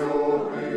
You.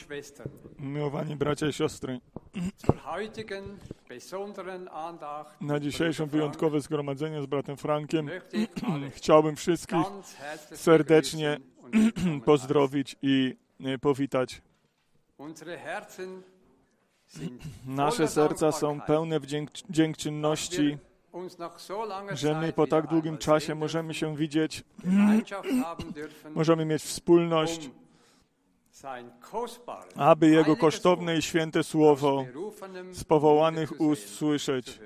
Schwestern, Miłowani bracia i siostry, na dzisiejsze wyjątkowe zgromadzenie z bratem Frankiem. chciałbym wszystkich serdecznie pozdrowić i e, powitać. Nasze serca są pełne dziękczynności, że my po tak długim czasie możemy się widzieć, możemy mieć wspólność, um aby Jego kosztowne i święte słowo z powołanych ust słyszeć.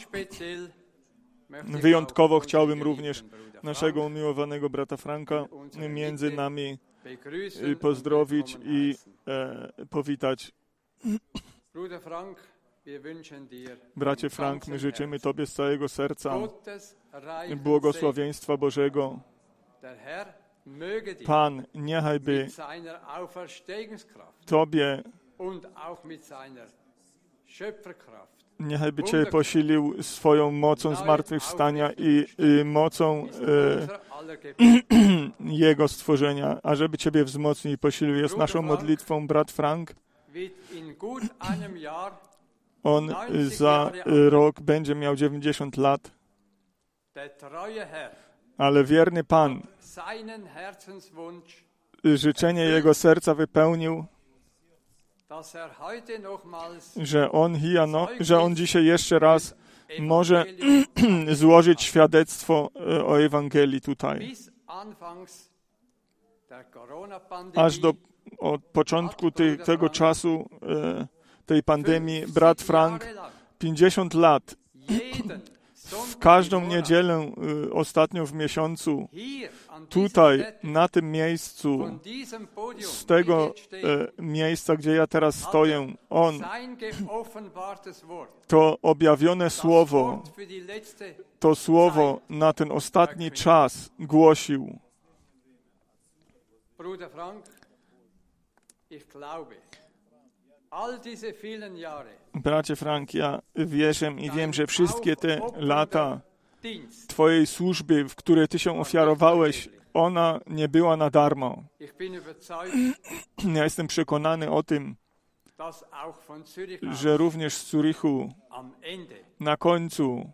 ich Wyjątkowo chciałbym również naszego umiłowanego brata Franka między nami pozdrowić i e, powitać. Bracie Frank, my życzymy Tobie z całego serca błogosławieństwa Bożego. Pan, niechaj by mit seiner Auferstehungskraft Tobie, und auch mit seiner Schöpferkraft niechaj by Cię posilił swoją mocą zmartwychwstania i, i mocą e. Jego stworzenia, a żeby Ciebie wzmocnił i posilił. Jest naszą modlitwą brat Frank. On y, za y, rok będzie miał 90 lat, ale wierny Pan życzenie Jego serca wypełnił, er że On, hiano, że on dzisiaj jeszcze raz może złożyć świadectwo y, o Ewangelii tutaj. Aż do od początku tego czasu, y, tej pandemii, brat Frank Jahre lang 50 lat, w każdą niedzielę y, ostatnio w miesiącu, tutaj, na tym miejscu, z tego e, miejsca, gdzie ja teraz stoję, On. to objawione słowo, to słowo na ten ostatni czas głosił. Bruder Frank, ich glaube, Bracie Frank, ja wierzę i wiem, że wszystkie te lata Twojej służby, w które Ty się ofiarowałeś, ona nie była na darmo. Ja jestem przekonany o tym, że również z Zurichu na końcu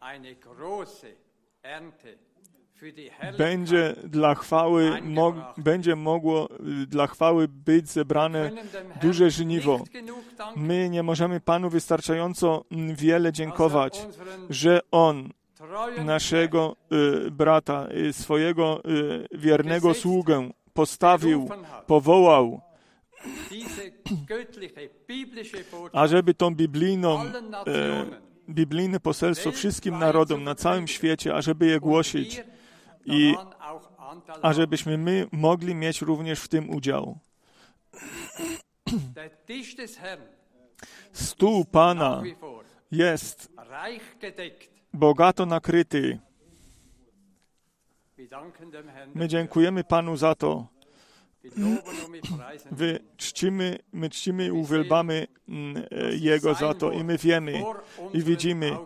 będzie dla chwały, mo, będzie mogło y, dla chwały być zebrane duże żniwo. My nie możemy Panu wystarczająco mm, wiele dziękować, że On naszego y, brata, y, swojego y, wiernego sługę postawił, powołał, ażeby tą biblijną, Nationen. biblijne poselstwo wszystkim narodom na całym świecie, ażeby je głosić i ażebyśmy my mogli mieć również w tym udział. Stół Pana jest bogato nakryty. My dziękujemy Panu za to. Wy czcimy, my czcimy i uwielbamy mm, Jego za to i my wiemy i widzimy.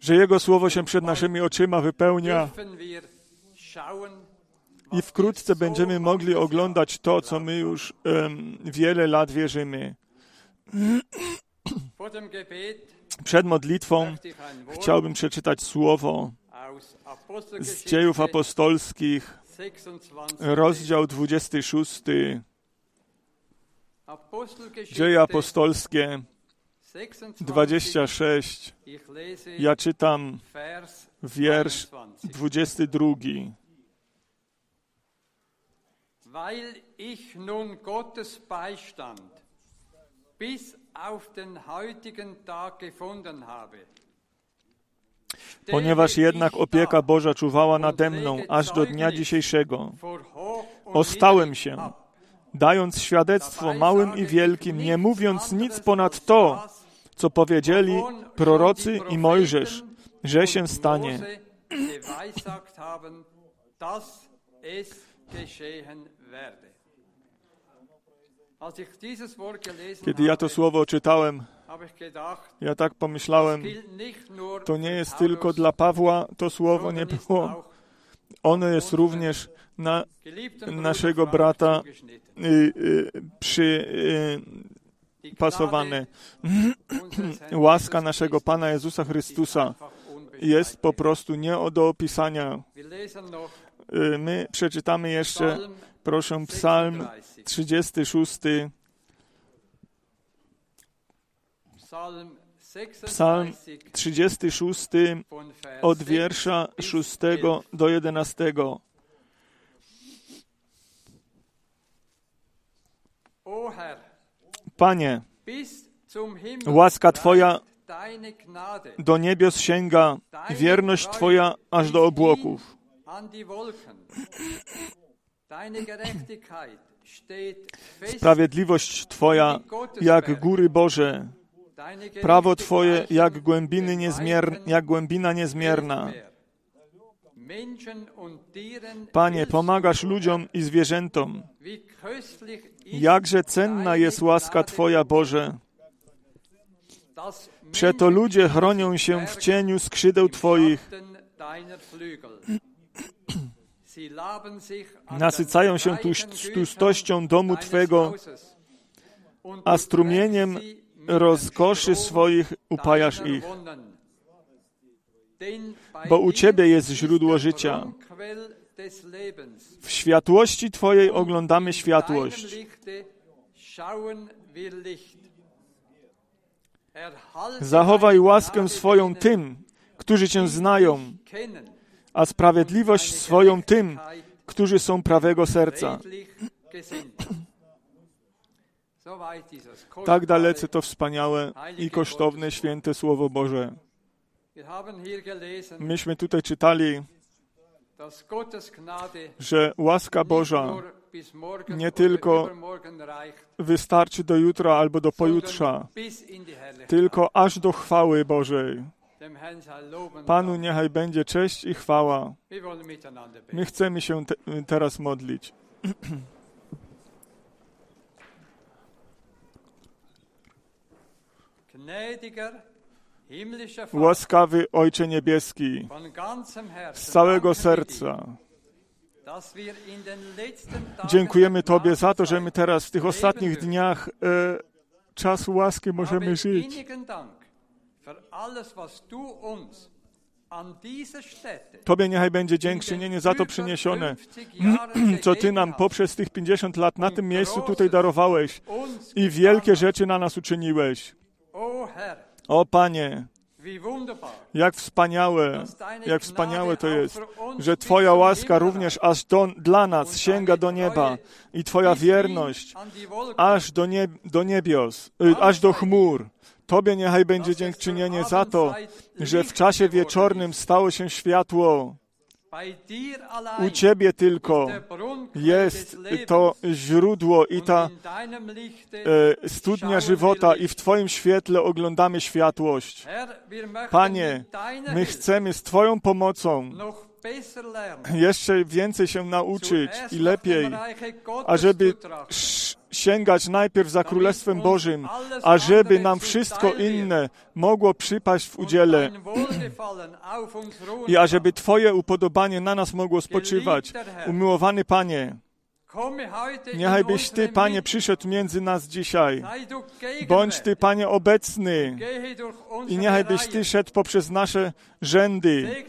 Że Jego Słowo się przed naszymi oczyma wypełnia i wkrótce będziemy mogli oglądać to, co my już em, wiele lat wierzymy. Przed modlitwą chciałbym przeczytać słowo z dziejów apostolskich, 26. rozdział 26, Apostelgeschichte dzieje apostolskie 26. 26. Ich lese Ja czytam wiersz 21. 22. Weil ich nun Gottes Beistand bis auf den heutigen Tag gefunden habe. Ponieważ jednak opieka Boża czuwała nade mną aż do dnia dzisiejszego, ostałem się, dając świadectwo małym i wielkim, nie mówiąc nic ponad to, co powiedzieli prorocy i Mojżesz, że się stanie. Kiedy ja to słowo czytałem, ja tak pomyślałem, to nie jest tylko dla Pawła, to słowo nie było ono jest również na naszego brata y, y, przypasowane. Die Herrn Łaska naszego Pana Jezusa Chrystusa jest po prostu nie do opisania. Y, My przeczytamy jeszcze, proszę, Psalm 36. 36, Psalm Psalm 36 36 von Vers od 6 wiersza bis 6 11. do 11. O Herr, Panie, Łaska Twoja do niebios sięga, wierność Twoja aż do obłoków. Sprawiedliwość Twoja jak góry Boże, prawo Twoje jak głębiny niezmier, jak głębina niezmierna. Panie, pomagasz ludziom i zwierzętom. Jakże cenna jest łaska Twoja, Boże. Przeto ludzie chronią się w cieniu skrzydeł Twoich, nasycają się tłustością domu Twego, a strumieniem rozkoszy swoich upajasz ich. Bo u Ciebie jest źródło życia. W światłości Twojej oglądamy światłość. Zachowaj łaskę swoją tym, którzy Cię znają, a sprawiedliwość swoją tym, którzy są prawego serca. Tak dalece to wspaniałe i kosztowne święte Słowo Boże. Myśmy tutaj czytali, że łaska Boża nie tylko wystarczy do jutra albo do pojutrza, tylko aż do chwały Bożej. Panu niechaj będzie cześć i chwała. My chcemy się te, teraz modlić. Gnädiger, Łaskawy Ojcze Niebieski, z całego serca dziękujemy Tobie za to, że my teraz w tych ostatnich dniach e, czasu łaski możemy żyć. Tobie niechaj będzie dziękczynienie za to przyniesione, 50 Jahren co Ty nam poprzez tych 50 lat na tym miejscu tutaj darowałeś i wielkie rzeczy na nas uczyniłeś. O Panie, jak wspaniałe, jak wspaniałe to jest, że Twoja łaska również aż do, dla nas sięga do nieba i Twoja wierność aż do, nie, do niebios, y, aż do chmur. Tobie niechaj będzie dziękczynienie za to, że w czasie wieczornym stało się światło. U Ciebie tylko jest to źródło i ta e, studnia żywota i w. Twoim świetle oglądamy światłość. Panie, my chcemy z Twoją pomocą jeszcze więcej się nauczyć i lepiej, ażeby sięgać najpierw za Królestwem Bożym, ażeby nam wszystko inne mogło przypaść w udziele i ażeby. Twoje upodobanie na nas mogło spoczywać. Umiłowany Panie, niechaj byś Ty, Panie, przyszedł między nas dzisiaj. Bądź Ty. Panie, obecny i niechaj byś Ty szedł poprzez nasze rzędy.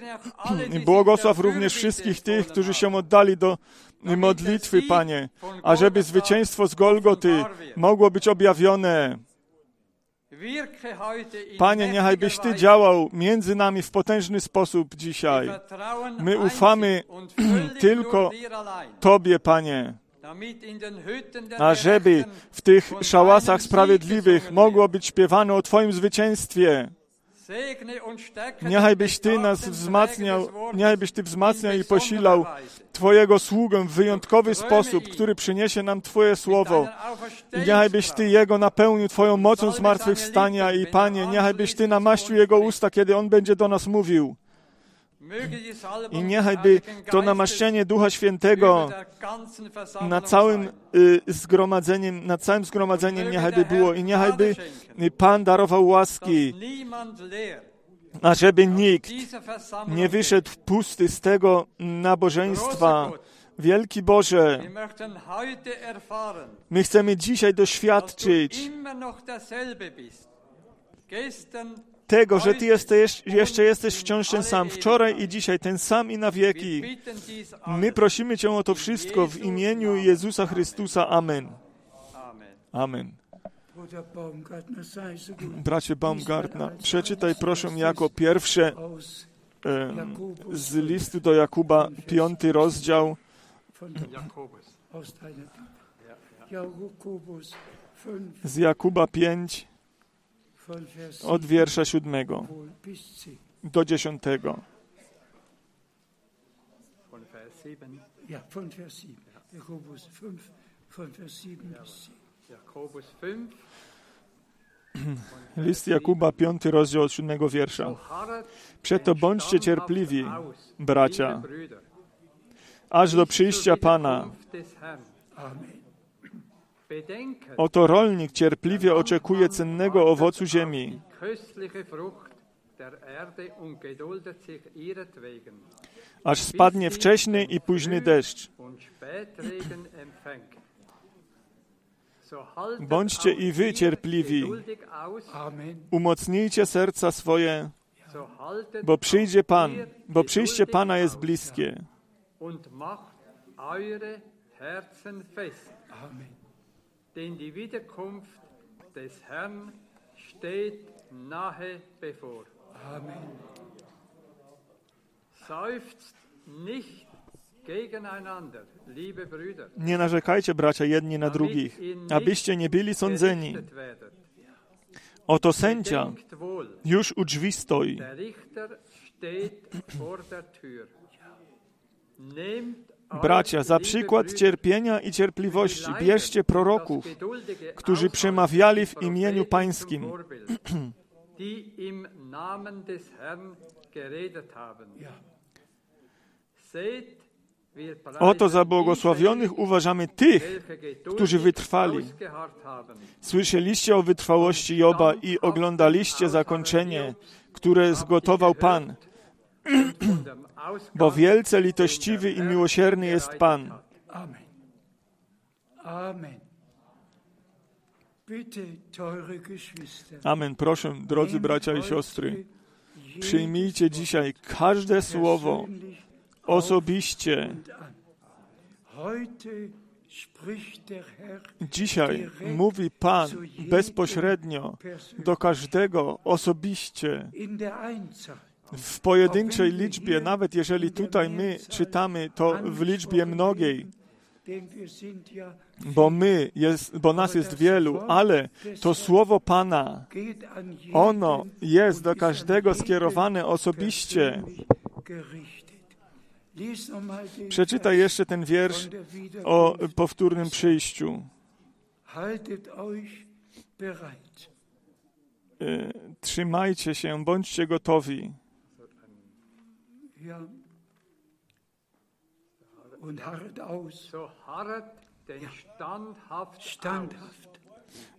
I błogosław również wszystkich tych, którzy się oddali do modlitwy, Panie, ażeby zwycięstwo z Golgoty mogło być objawione. Panie, niechaj byś Ty działał między nami w potężny sposób dzisiaj. My ufamy tylko Tobie, Panie, ażeby w tych szałasach sprawiedliwych mogło być śpiewane o Twoim zwycięstwie. Segne und stärke Niechaj den byś Ty nas wzmacniał, Träger des Wortes niechaj byś Ty wzmacniał i posilał. Twojego sługę w wyjątkowy sposób, który przyniesie nam Twoje słowo. I Auferstehungskraft. niechaj byś Ty Jego napełnił Twoją mocą zmartwychwstania i Panie, niechaj byś Ty namaścił Jego usta, kiedy On będzie do nas mówił. I des niechaj by Heiligen to namaszczenie Ducha Świętego Versammlung na całym y, zgromadzeniem, nad całym zgromadzeniem niechaj by było i niechaj by y, Pan darował łaski, ażeby nikt nie wyszedł pusty z tego nabożeństwa. Wielki Boże, my chcemy dzisiaj doświadczyć tego, że Ty jesteś, jeszcze jesteś wciąż ten sam, wczoraj i dzisiaj, ten sam i na wieki. My prosimy Cię o to wszystko w imieniu Jezusa Chrystusa. Amen. Amen. Bracie Baumgartner, przeczytaj proszę jako pierwsze z listu do Jakuba, piąty rozdział, von der, Jakobus. aus deiner Bibel. Jakobus 5, z Jakuba 5, von Vers od 7 wiersza siódmego wohl bis 10. do dziesiątego. Von Vers 7. Ja, von Vers 7. Jakobus 5, von Vers 7 bis 10. Jakobus 5. List Jakuba, piąty rozdział od siódmego wiersza. Przeto bądźcie cierpliwi, bracia, aż do przyjścia Pana. Amen. Oto rolnik cierpliwie oczekuje cennego owocu ziemi, aż spadnie wcześny i późny deszcz. Bądźcie i wy cierpliwi. Umocnijcie serca swoje, bo przyjdzie Pan, bo przyjście Pana jest bliskie. Amen. Denn die Wiederkunft des Herrn steht nahe bevor. Amen. Seufzt nicht gegeneinander, liebe Brüder, Nie narzekajcie, bracia, jedni na drugich, abyście nie byli sądzeni. Oto sędzia już u drzwi stoi. Bracia, za przykład cierpienia i cierpliwości bierzcie proroków, którzy przemawiali w imieniu Pańskim. Oto za błogosławionych uważamy tych, którzy wytrwali. Słyszeliście o wytrwałości Joba i oglądaliście zakończenie, które zgotował Pan, bo wielce litościwy i miłosierny jest Pan. Amen. Amen. Amen. Proszę, drodzy bracia i siostry, przyjmijcie dzisiaj każde słowo osobiście. Dzisiaj mówi Pan bezpośrednio do każdego osobiście. W pojedynczej liczbie, nawet jeżeli tutaj my czytamy to w liczbie mnogiej, bo my, jest, bo nas jest wielu, ale to słowo Pana, ono jest do każdego skierowane osobiście. Przeczytaj jeszcze ten wiersz o powtórnym przyjściu. Y, Trzymajcie się, bądźcie gotowi. Ja. Und harret aus. So harret den standhaft. Standhaft.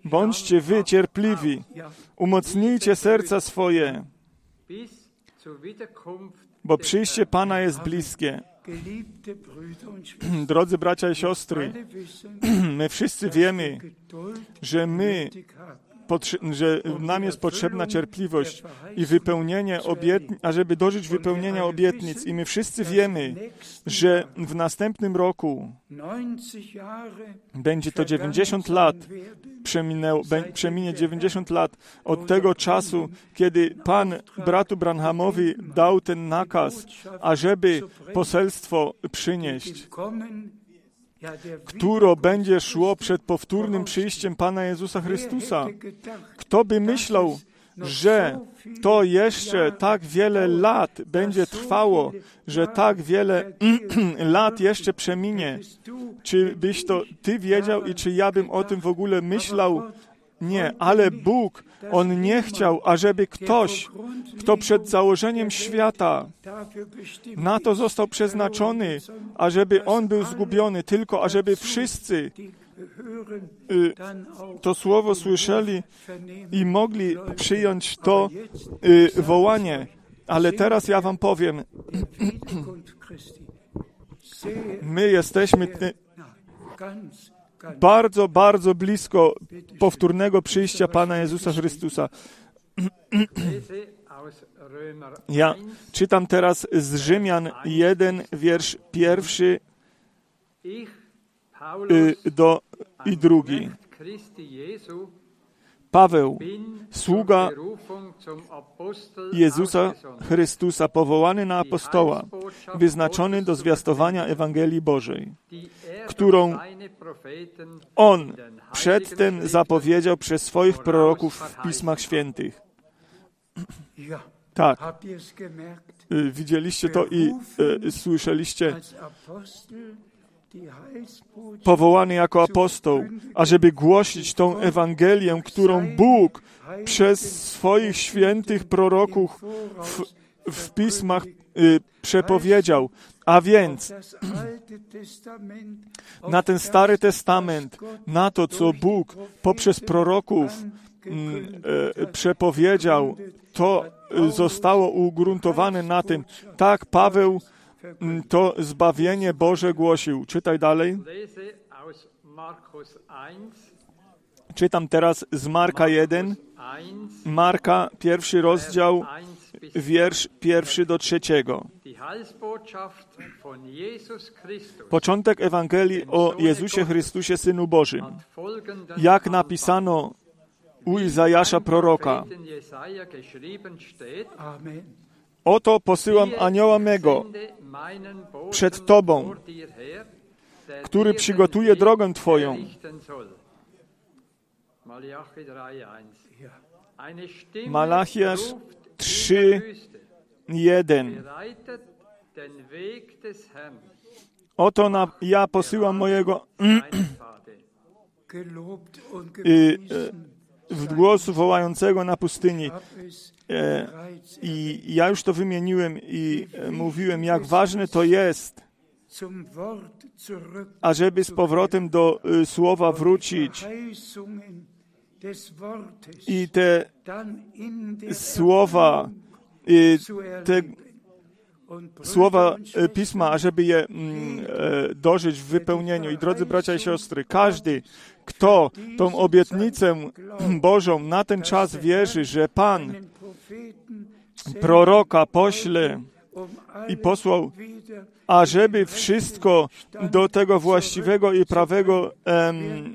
Bądźcie wy cierpliwi. Umocnijcie serca swoje, bo przyjście. Pana jest bliskie. Drodzy bracia i siostry, my wszyscy wiemy, że my, że nam jest potrzebna cierpliwość i wypełnienie obietnic, ażeby dożyć wypełnienia obietnic. I my wszyscy wiemy, że w następnym roku 90 Jahre będzie to 90 lat, przeminie 90 lat od tego czasu, kiedy Pan bratu Branhamowi dał ten nakaz, ażeby poselstwo przynieść, które będzie szło przed powtórnym przyjściem Pana Jezusa Chrystusa. Kto by myślał, że to jeszcze tak wiele lat będzie trwało, że tak wiele lat jeszcze przeminie? Czy byś to ty wiedział i czy ja bym o tym w ogóle myślał? Nie, ale Bóg, On nie chciał, ażeby ktoś, kto przed założeniem świata na to został przeznaczony, ażeby on był zgubiony, tylko ażeby wszyscy, y, to słowo słyszeli i mogli przyjąć to y, wołanie. Ale teraz ja wam powiem, my jesteśmy bardzo, bardzo blisko powtórnego przyjścia Pana Jezusa Chrystusa. Ja 1. czytam teraz z Rzymian 1, wiersz pierwszy y, do i drugi. Paweł, Sługa Jezusa. Chrystusa, powołany na apostoła, wyznaczony do zwiastowania Ewangelii Bożej, którą On przedtem zapowiedział przez swoich proroków w Pismach Świętych. Tak, y, widzieliście to i y, słyszeliście, Powołany jako apostoł, ażeby głosić tą Ewangelię, którą Bóg przez swoich świętych proroków w, w pismach y, przepowiedział. A więc na ten Stary Testament, na to, co Bóg poprzez proroków mm, e, przepowiedział, to y, zostało ugruntowane na tym. Tak Paweł to zbawienie Boże głosił. Czytaj dalej. lese aus Markus 1, Czytam teraz z Marka 1, 1, Marka, pierwszy rozdział, 1 bis wiersz pierwszy do trzeciego. Początek Ewangelii o Jezusie Chrystusie, Synu Bożym. Jak napisano u Izajasza proroka. Amen. Oto posyłam anioła mego przed Tobą, który przygotuje drogę Twoją. errichten soll. Malachi 3,1 Ja. Eine Stimme Malachiasz ruft in 3, der Wüste, 1. bereitet den Weg des Herrn, Oto na, ja posyłam mojego y, w głosu wołającego na pustyni. E, I ja już to wymieniłem i e, mówiłem, jak ważne to jest, ażeby z powrotem do y, słowa wrócić i te słowa, te słowa e, Pisma, ażeby je mm, e, dożyć w wypełnieniu. I drodzy bracia i siostry, każdy, kto tą obietnicę Bożą na ten czas wierzy, że Pan proroka pośle i posłał, ażeby wszystko do tego właściwego i prawego em,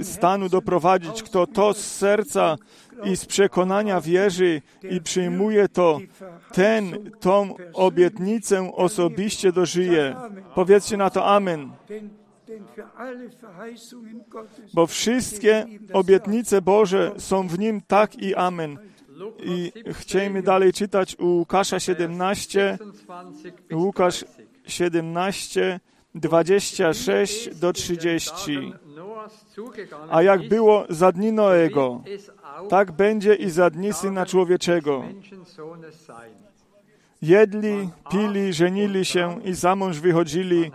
y, stanu doprowadzić, kto to z serca i z przekonania wierzy i przyjmuje to, ten tą obietnicę osobiście dożyje. Powiedzcie na to Amen. Bo wszystkie obietnice Boże są w nim tak i Amen. I chcielibyśmy dalej czytać u Łukasza 17, 26 bis Łukasz 30. 17, 26 do 30. Noahs zugegangen A jak było za dni Noego, tak będzie i za dni Syna Człowieczego. Jedli, pili, żenili się i za mąż wychodzili,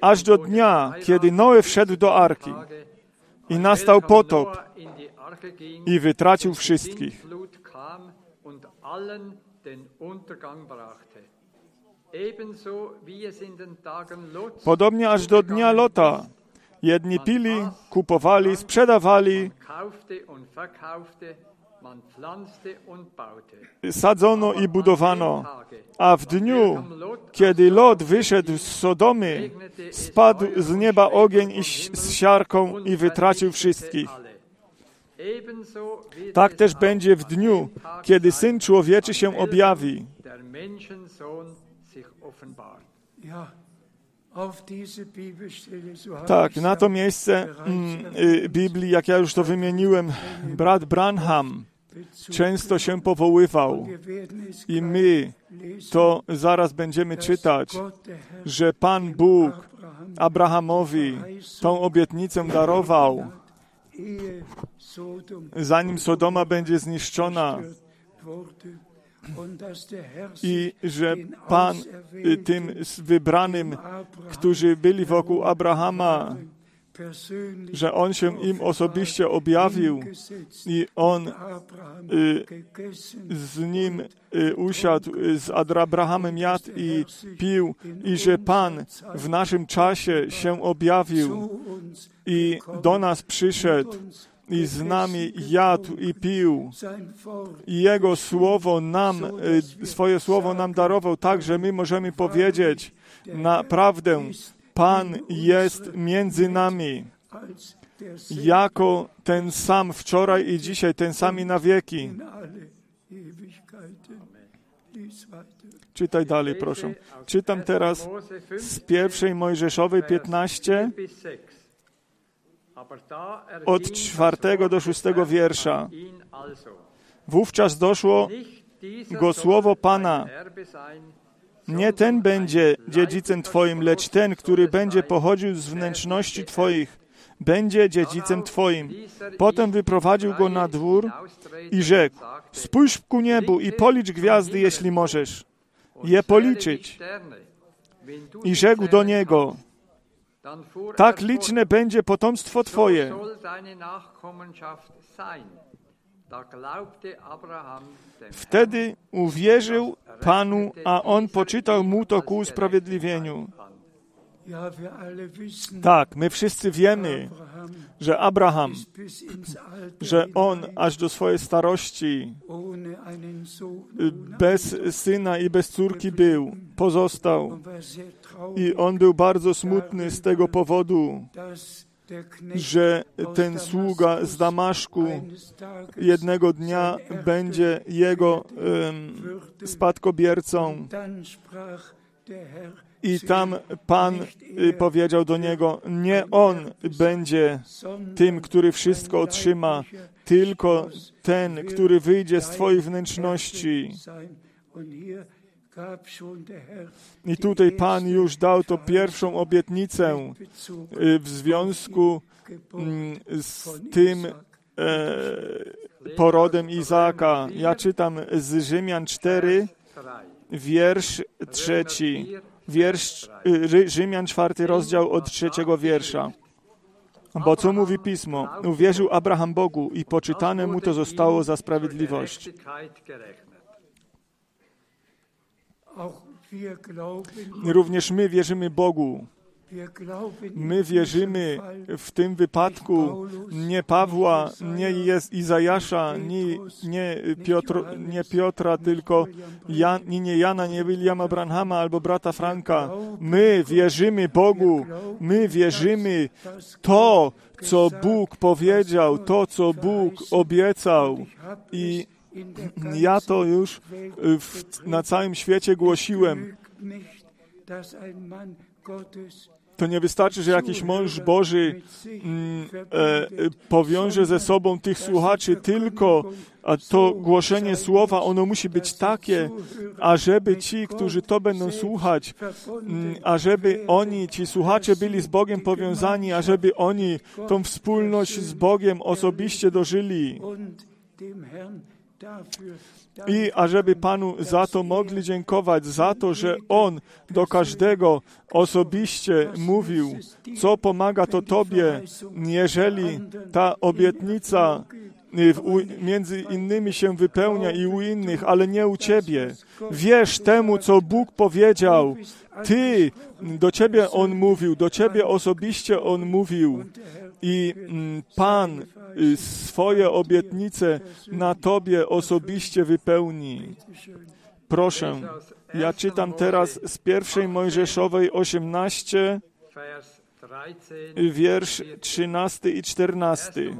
aż do dnia, kiedy Noe wszedł do arki i nastał potop i wytracił wszystkich. Podobnie aż do dnia Lota. Jedni pili, kupowali, sprzedawali, sadzono i budowano. A w dniu, kiedy Lot wyszedł z Sodomy, spadł z nieba ogień i z siarką i wytracił wszystkich. Tak też będzie w dniu, kiedy Syn Człowieczy się objawi. Ja, auf diese Bibelstelle, so habe Tak, na to miejsce mm, y, Biblii, jak ja już to wymieniłem, brat Branham często się powoływał. I my to zaraz będziemy czytać, że Pan Bóg Abraham, Abrahamowi tą obietnicę darował, zanim Sodoma będzie zniszczona i że Pan y, tym wybranym, którzy byli wokół Abrahama, że On się im osobiście objawił i On y, z nim y, usiadł, z Abrahamem jadł i pił i że Pan w naszym czasie się objawił i do nas przyszedł i z nami jadł i pił. I Jego słowo nam, y, swoje słowo nam darował tak, że my możemy powiedzieć naprawdę, Pan jest między nami, jako ten sam wczoraj i dzisiaj, ten sam i na wieki. Czytaj dalej, proszę. Czytam teraz z pierwszej Mojżeszowej 15 od czwartego do szóstego wiersza. Wówczas doszło go słowo Pana. Nie ten będzie dziedzicem Twoim, lecz ten, który będzie pochodził z wnętrzności Twoich, będzie dziedzicem Twoim. Potem wyprowadził go na dwór i rzekł, spójrz ku niebu i policz gwiazdy, jeśli możesz. Je policzyć. I rzekł do niego, tak liczne będzie potomstwo Twoje. Wtedy uwierzył Panu, a on poczytał mu to ku usprawiedliwieniu. Alle wissen, Tak, my wszyscy wiemy, że Abraham, że on aż do swojej starości bez syna i bez córki był, pozostał. I on był bardzo smutny z tego powodu, że ten sługa z Damaszku jednego dnia będzie jego em, spadkobiercą. I tam Pan y, powiedział do niego, nie on będzie tym, który wszystko otrzyma, tylko ten, który wyjdzie z Twoich wnętrzności. I tutaj Pan już dał to pierwszą obietnicę y, w związku mm, z tym e, porodem Izaaka. Ja czytam z Rzymian 4, wiersz trzeci. Wiersz, y, Rzymian czwarty rozdział od trzeciego wiersza. Bo co mówi Pismo? Uwierzył Abraham Bogu i poczytane mu to zostało za sprawiedliwość. Również my wierzymy Bogu. My wierzymy w tym wypadku nie Pawła, nie Izajasza, nie, nie, Piotr, nie Piotra, tylko Jan, nie, Jana, nie Williama Branhama albo brata Franka. My wierzymy Bogu. My wierzymy to, co Bóg powiedział, to, co Bóg obiecał. I ja to już y, w, na całym świecie głosiłem. To nie wystarczy, że jakiś mąż Boży mm, e, powiąże ze sobą tych słuchaczy, tylko a to głoszenie słowa, ono musi być takie, ażeby ci, którzy to będą słuchać, mm, ażeby oni, ci słuchacze byli z Bogiem powiązani, ażeby oni tą wspólność z Bogiem osobiście dożyli. I ażeby Panu za to mogli dziękować, za to, że On do każdego osobiście mówił, co pomaga to Tobie, jeżeli ta obietnica y, u, między innymi się wypełnia i u innych, ale nie u Ciebie. Wierz temu, co Bóg powiedział. Ty, do Ciebie On mówił, do Ciebie osobiście On mówił. I mm, Pan y, swoje obietnice na Tobie osobiście wypełni. Proszę, ja czytam teraz z pierwszej Mojżeszowej 18, wiersz 13 i 14.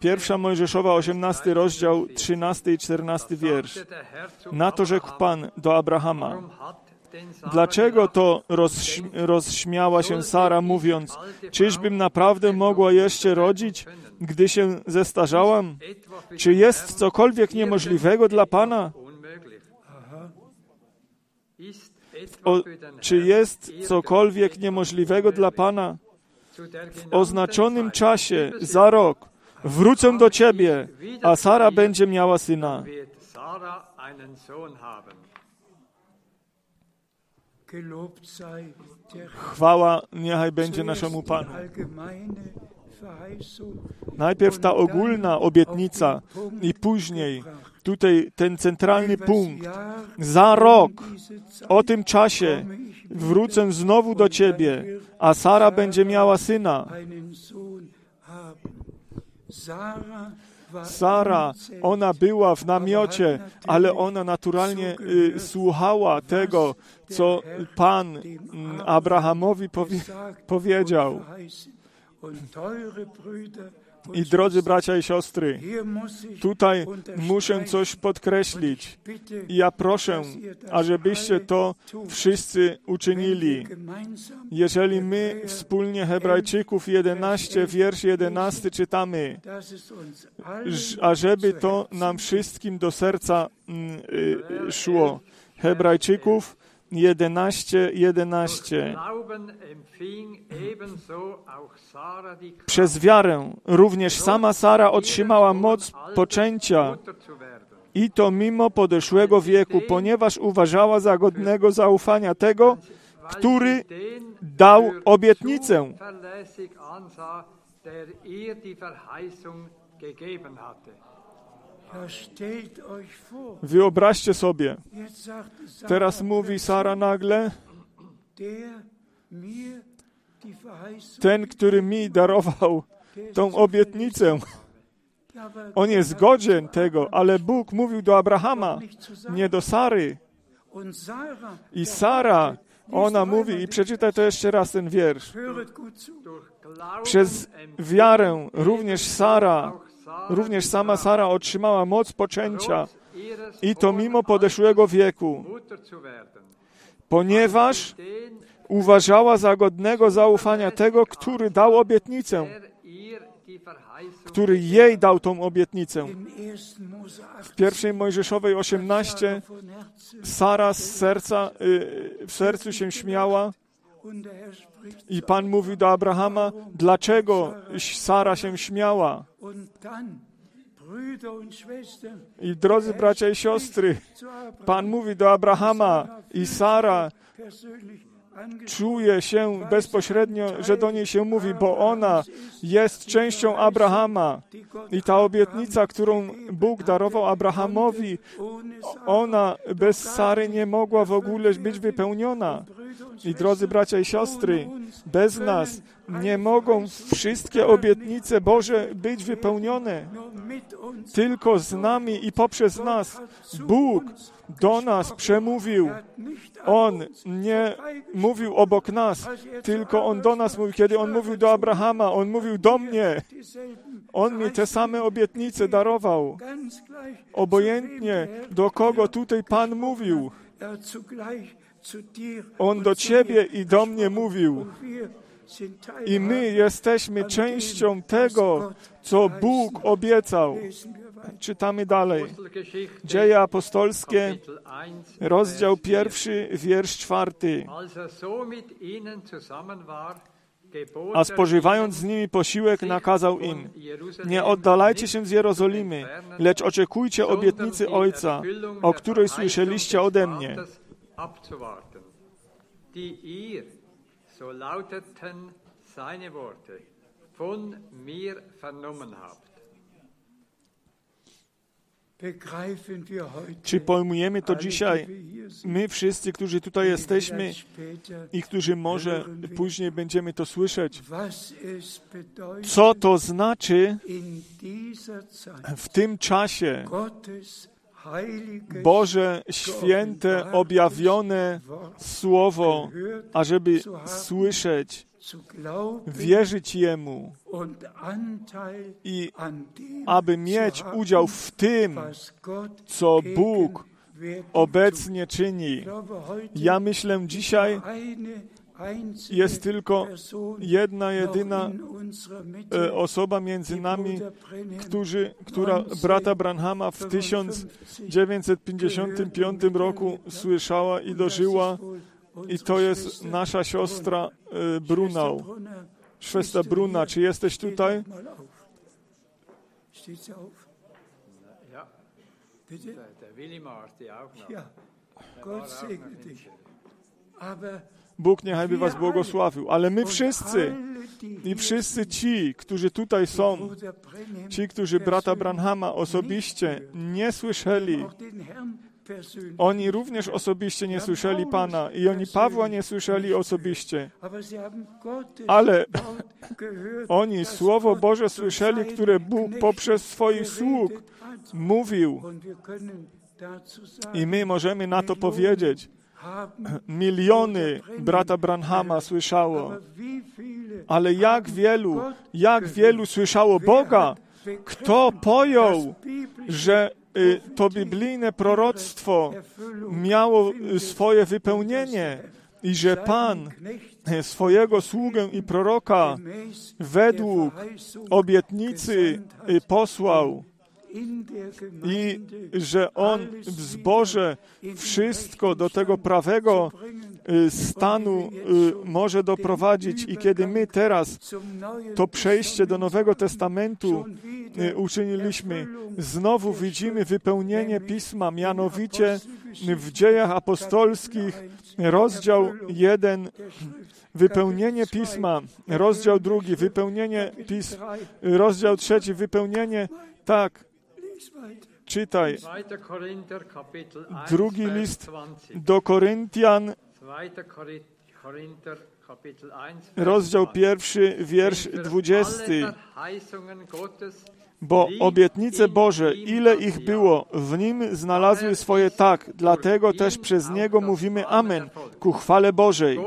Pierwsza Mojżeszowa 18 rozdział 13 i 14 wiersz. Na to rzekł Pan do Abrahama. Dlaczego to rozś rozśmiała się Sara, mówiąc, czyżbym naprawdę mogła jeszcze rodzić, gdy się zestarzałam? Czy jest cokolwiek niemożliwego dla Pana? O, czy jest cokolwiek niemożliwego dla Pana? W oznaczonym czasie, za rok, wrócę do Ciebie, a Sara będzie miała syna. Chwała niechaj będzie naszemu Panu. Najpierw ta ogólna obietnica i później tutaj ten centralny punkt. Za rok, um o tym czasie, wrócę znowu do Ciebie, a Sara będzie miała syna. Sara, ona była w namiocie, ale ona naturalnie y, słuchała tego, co Pan mm, Abrahamowi powie, powiedział. I drodzy bracia i siostry, tutaj muszę coś podkreślić. ja proszę, ażebyście to wszyscy uczynili. Jeżeli my wspólnie Hebrajczyków 11, wiersz 11 czytamy, ażeby to nam wszystkim do serca mm, y, y, szło. Hebrajczyków 11, 11. Glauben empfing ebenso auch Sarah die Kraft, Przez wiarę również sama Sara otrzymała moc poczęcia i to mimo podeszłego wieku, ponieważ uważała za godnego zaufania tego, który dał obietnicę. der ihr die Verheißung gegeben hatte. Wyobraźcie sobie, teraz mówi Sara nagle, ten, który mi darował tą obietnicę, on jest godzien tego, ale Bóg mówił do Abrahama, nie do Sary. I Sara, ona mówi, i przeczytaj to jeszcze raz ten wiersz. Przez wiarę również Sara, również sama Sara otrzymała moc poczęcia i to mimo podeszłego wieku, ponieważ uważała za godnego zaufania tego, który dał obietnicę, który jej dał tą obietnicę. in 1. Mose 8, W pierwszej Mojżeszowej 18 von Herzen, Sara z serca, y, w sercu się śmiała i Pan mówi do Abrahama, dlaczego Sara się śmiała. I drodzy bracia i siostry, Pan mówi do Abrahama i Sara czuje się bezpośrednio, że do niej się mówi, bo ona jest częścią Abrahama. I ta obietnica, którą Bóg darował Abrahamowi, ona bez Sary nie mogła w ogóle być wypełniona. I drodzy bracia i siostry, bez nas nie mogą wszystkie obietnice Boże być wypełnione. Tylko z nami i poprzez nas Bóg do nas przemówił. On nie mówił obok nas, tylko On do nas mówił. Kiedy On mówił do Abrahama, On mówił do mnie. On mi te same obietnice darował. Obojętnie, do kogo tutaj Pan mówił. On do Ciebie i do mnie mówił. I my jesteśmy częścią tego, co Bóg obiecał. Czytamy dalej. Dzieje apostolskie, Kapitel 1, rozdział Vers 4. pierwszy, wiersz czwarty. A spożywając z nimi posiłek, nakazał im: Nie oddalajcie się z Jerozolimy, lecz oczekujcie obietnicy Ojca, o której słyszeliście ode mnie. Abzuwarten, die ihr, so lauteten seine Worte, von mir vernommen habt. Czy pojmujemy to dzisiaj, my wszyscy, którzy tutaj jesteśmy i którzy może później będziemy to słyszeć, co to znaczy w tym czasie Boże święte, objawione Słowo, ażeby słyszeć, wierzyć Jemu i aby mieć udział w tym, co Bóg obecnie czyni. Ja myślę, dzisiaj jest tylko jedna, jedyna e, osoba między nami, którzy, która brata Branhama w 1955 roku słyszała i dożyła i to jest nasza siostra e, Brunau, Schwester Bruna. Czy jesteś tutaj? Der, Willi Marti auch noch. Ja. Gott segne dich. Aber Bóg niechaj by was błogosławił. Ale my wszyscy i wszyscy ci, którzy tutaj są, ci, którzy brata Branhama osobiście nie słyszeli, oni również osobiście nie słyszeli Pana i oni Pawła nie słyszeli osobiście, ale oni Słowo Boże słyszeli, które Bóg poprzez swoich sług mówił. I my możemy na to powiedzieć. Miliony brata Branhama słyszało, ale jak wielu, jak wielu słyszało Boga, kto pojął, że y, to biblijne proroctwo miało y, swoje wypełnienie i że Pan y, swojego sługę i proroka według obietnicy posłał i że On w zborze wszystko do tego prawego y, stanu y, może doprowadzić i kiedy my teraz to przejście do Nowego Testamentu y, uczyniliśmy, znowu widzimy wypełnienie Pisma, mianowicie w dziejach apostolskich, rozdział 1, wypełnienie Pisma, rozdział drugi, wypełnienie Pism, rozdział trzeci, wypełnienie, tak. Czytaj, 2. Korinther Kapitel 1, drugi list 20. do Koryntian, 2. Korin- Korinther Kapitel 1, Vers rozdział 20. pierwszy, wiersz Denn für 20. alle Verheißungen Gottes Bo obietnice Boże, ile ich było, w nim znalazły swoje tak, dlatego też przez niego mówimy Amen, ku chwale Bożej.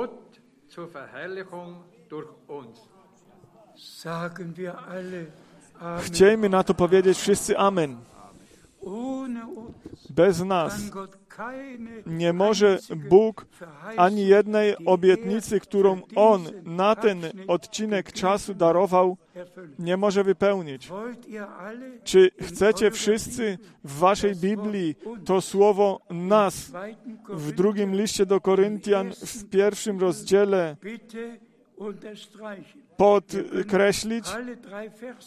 Sagen wir alle. Chciejmy na to powiedzieć wszyscy Amen. Bez nas nie może Bóg ani jednej obietnicy, którą On na ten odcinek czasu darował, nie może wypełnić. Czy chcecie wszyscy w waszej Biblii to słowo nas w drugim liście do Koryntian w pierwszym rozdziale? Podkreślić?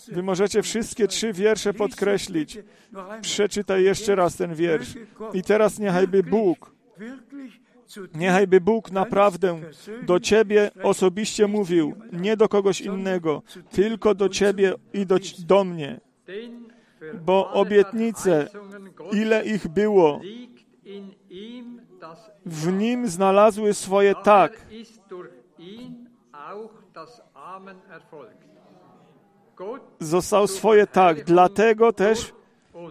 Wy możecie wszystkie trzy wiersze podkreślić. Przeczytaj jeszcze raz ten wiersz. I teraz niechajby Bóg, niechajby Bóg naprawdę do Ciebie osobiście mówił, nie do kogoś innego, tylko do Ciebie i do, do mnie. Bo obietnice, ile ich było, w Nim znalazły swoje tak. Został swoje tak, dlatego też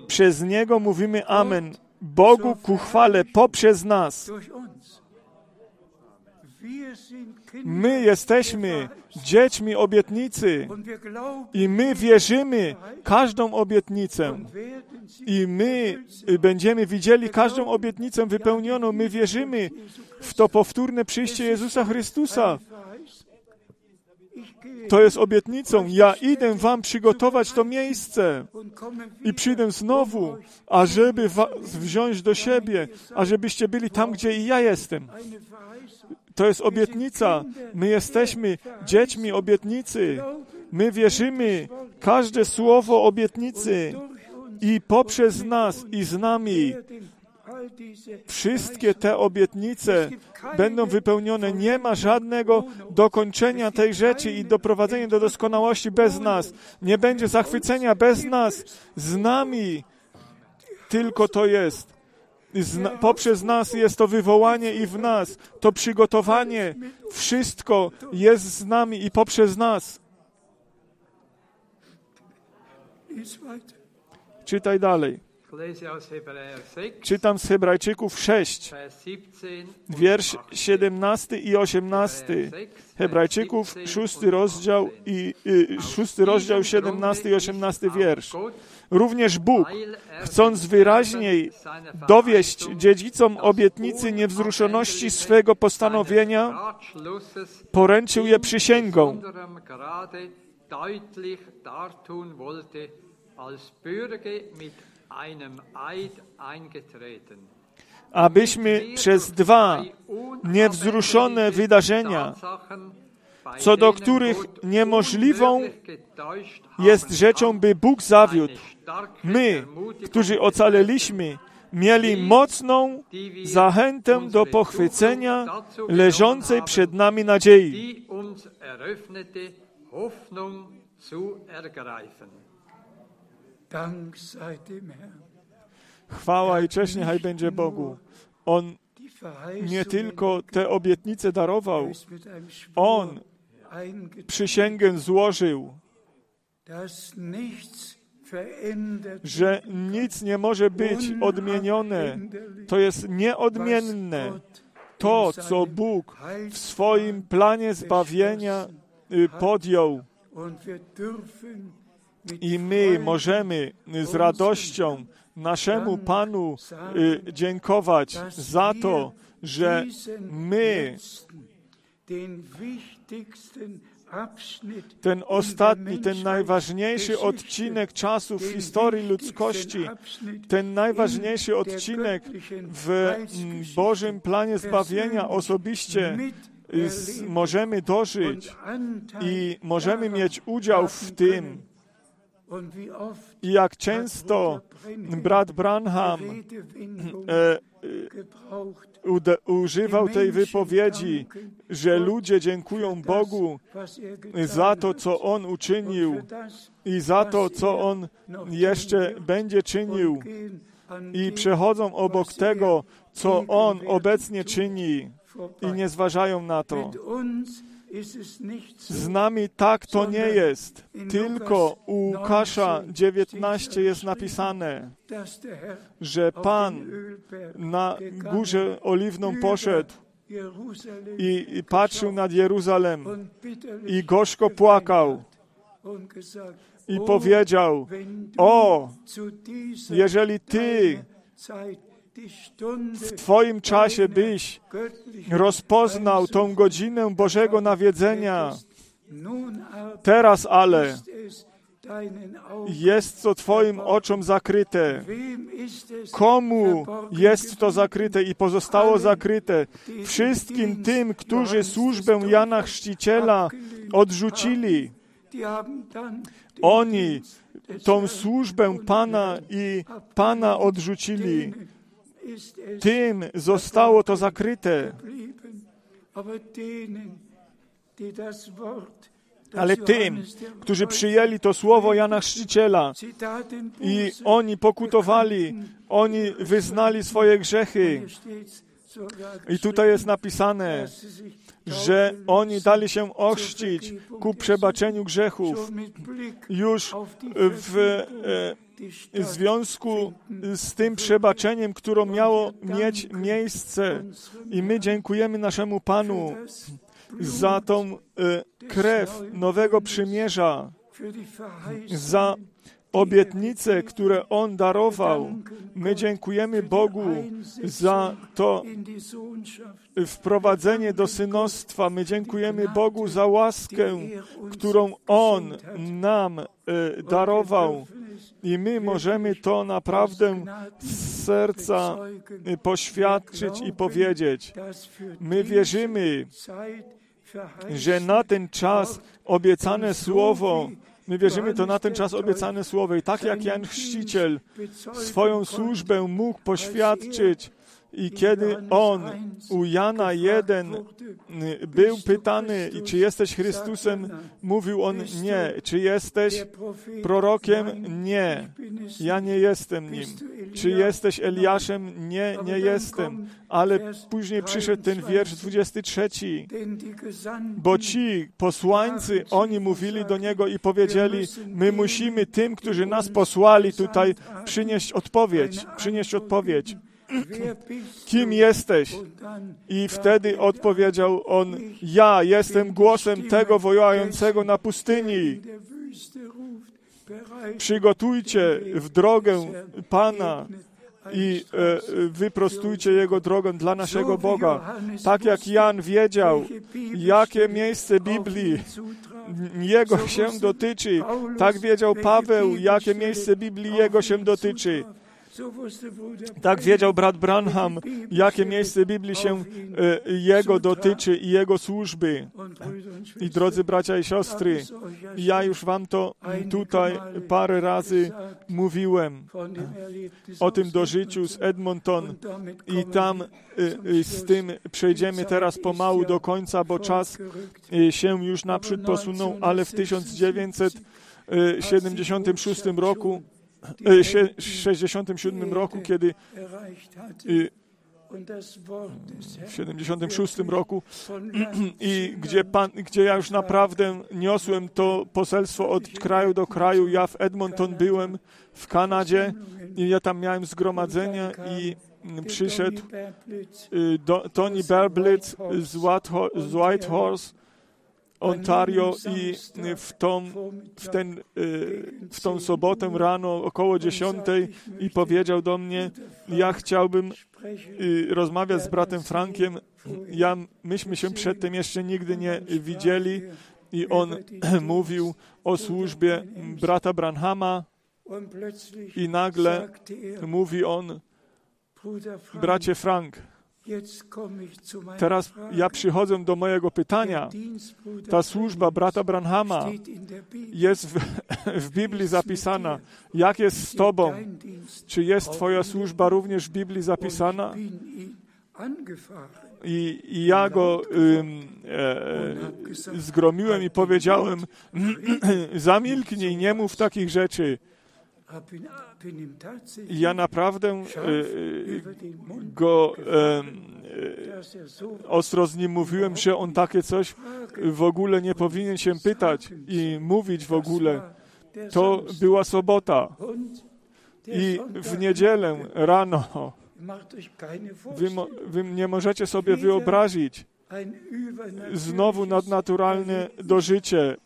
przez Niego mówimy Amen. Bogu ku chwale poprzez nas. My jesteśmy dziećmi obietnicy i my wierzymy każdą obietnicę. I my będziemy widzieli każdą obietnicę wypełnioną. My wierzymy w to powtórne przyjście Jezusa Chrystusa. To jest obietnicą. Ja idę wam przygotować to miejsce i przyjdę znowu, ażeby was wziąć do siebie, ażebyście byli tam, gdzie i ja jestem. To jest obietnica. My jesteśmy dziećmi obietnicy. My wierzymy każde słowo obietnicy i poprzez nas i z nami wszystkie te obietnice będą wypełnione. Nie ma żadnego dokończenia tej rzeczy i doprowadzenia do doskonałości bez nas. Nie będzie zachwycenia bez nas. Z nami tylko to jest. Zna, poprzez nas jest to wywołanie i w nas, to przygotowanie. Wszystko jest z nami i poprzez nas. Czytaj dalej. 6, Czytam z Hebrajczyków 6, Vers 17 und wiersz 18. 17 i 18. Hebrajczyków, szósty rozdział i y, szósty rozdział, 17 i 18 wiersz. Również Bóg, chcąc wyraźniej dowieść dziedzicom obietnicy niewzruszoności swego postanowienia, poręczył je przysięgą. Deutlich dartun wollte, als Bürge mit. Abyśmy przez dwa niewzruszone wydarzenia, co do których niemożliwą jest rzeczą, by Bóg zawiódł. My, którzy ocaleliśmy, mieli mocną zachętę do pochwycenia leżącej przed nami nadziei. Chwała i cześć niechaj będzie Bogu. On nie tylko te obietnice darował, On przysięgę złożył, że nic nie może być odmienione. To jest nieodmienne. To, co Bóg w swoim planie zbawienia y, podjął. I my możemy z radością naszemu Panu y, dziękować za to, że my ten ostatni, ten najważniejszy odcinek czasu w historii ludzkości, ten najważniejszy odcinek w mm, Bożym planie zbawienia osobiście y, możemy dożyć i możemy mieć udział w tym. I jak często brat Branham e, ude, używał tej wypowiedzi, że ludzie dziękują Bogu za to, co On uczynił i za to, co On jeszcze będzie czynił i przechodzą obok tego, co On obecnie czyni i nie zważają na to. Z nami tak to nie jest. Tylko u Łukasza 19 jest napisane, że Pan na górze oliwną poszedł i i patrzył nad Jeruzalem i gorzko płakał i powiedział, o, jeżeli Ty w Twoim czasie byś rozpoznał tą godzinę Bożego nawiedzenia, teraz ale jest to Twoim oczom zakryte. Komu jest to zakryte i pozostało zakryte? Wszystkim tym, którzy służbę Jana Chrzciciela odrzucili. Oni tą służbę Pana i Pana odrzucili. Tym zostało to zakryte. Ale tym, którzy przyjęli to słowo Jana Chrzciciela i oni pokutowali, oni wyznali swoje grzechy. I tutaj jest napisane, że oni dali się ochrzcić ku przebaczeniu grzechów. Już w e, związku z tym przebaczeniem, które miało mieć miejsce. I my dziękujemy naszemu Panu za tą e, krew nowego przymierza, za obietnice, które On darował. My dziękujemy Bogu za to wprowadzenie do synostwa. My dziękujemy Bogu za łaskę, którą On nam e, darował. I my możemy to naprawdę z serca e, poświadczyć i powiedzieć. My wierzymy, że na ten czas obiecane słowo My wierzymy to na ten czas obiecane słowo. I tak jak Jan Chrzciciel swoją służbę mógł poświadczyć i kiedy on u Jana 1 był pytany, czy jesteś Chrystusem, mówił on nie. Czy jesteś prorokiem? Nie. Ja nie jestem nim. Czy jesteś Eliaszem? Nie, nie jestem. Ale później przyszedł ten wiersz 23. Bo ci posłańcy, oni mówili do niego i powiedzieli, my musimy tym, którzy nas posłali tutaj przynieść odpowiedź, przynieść odpowiedź. Kim jesteś? I wtedy odpowiedział on, ja jestem głosem tego wołającego na pustyni. Przygotujcie w drogę Pana i e, wyprostujcie Jego drogę dla naszego Boga. Tak jak Jan wiedział, jakie miejsce Biblii Jego się dotyczy, tak wiedział Paweł, jakie miejsce Biblii Jego się dotyczy. Tak wiedział brat Branham, jakie miejsce Biblii się e, jego dotyczy i jego służby. I drodzy bracia i siostry, ja już wam to tutaj parę razy mówiłem o tym dożyciu z Edmonton i tam y, y, z tym przejdziemy teraz pomału do końca, bo czas y, się już naprzód posunął, ale w 1976 roku, y, 67 roku, kiedy w Herrn 76 roku i gdzie, pan, gdzie ja już naprawdę niosłem to poselstwo od kraju do kraju. Ja w Edmonton byłem, w Kanadzie i ja tam miałem zgromadzenia i przyszedł y, do, Tony Berblitz z, Whitehor- z Whitehorse, Ontario i y, w, tą, w, ten, y, w tą sobotę rano około 10 i powiedział do mnie, ja chciałbym y, rozmawiać z bratem Frankiem. Ja, myśmy się przedtem jeszcze nigdy nie widzieli i on mówił o służbie brata Branhama i nagle er, mówi on, bracie Frank, teraz ja przychodzę do mojego pytania. Ta służba brata Branhama jest w, w Biblii zapisana. Jak jest z Tobą? Czy jest Twoja służba również w Biblii zapisana? I, i ja go ym, e, zgromiłem i powiedziałem, zamilknij, nie mów takich rzeczy. Ja naprawdę den Mund, go so ostro z nim mówiłem, że on takie coś w ogóle nie powinien się pytać i mówić w ogóle. To była sobota. i w niedzielę rano. Wy, wy nie możecie sobie wyobrazić znowu nadnaturalne dożycie,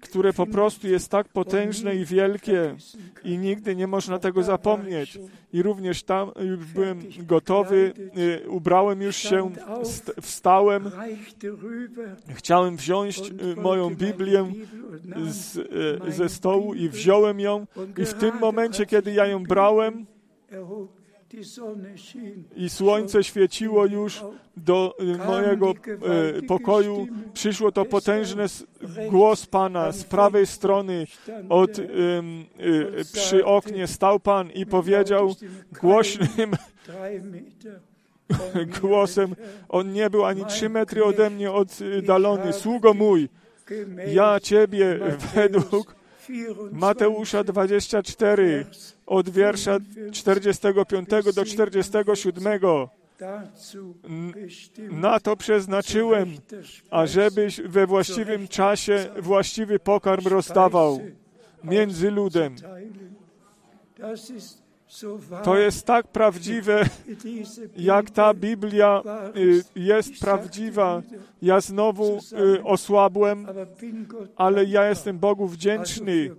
które po prostu jest tak potężne i wielkie i nigdy nie można tego zapomnieć. I również tam już byłem gotowy, y, ubrałem już się, st- wstałem, chciałem wziąć y, moją Biblię z, y, ze stołu i wziąłem ją. I w tym momencie, kiedy ja ją brałem i słońce świeciło już do y, mojego y, pokoju, przyszło to potężny s- głos Pana z prawej strony. Od, ym, y, przy oknie stał Pan i powiedział głośnym głosem, on nie był ani trzy metry ode mnie oddalony, sługo mój, ja Ciebie według 24 Mateusza 24 od wiersza 45 do 47 dazu bestimmt, na to przeznaczyłem, ażebyś we właściwym czasie właściwy pokarm rozdawał między ludem. To jest tak prawdziwe, jak ta Biblia y, jest prawdziwa. Ja znowu y, osłabłem, ale ja jestem Bogu wdzięczny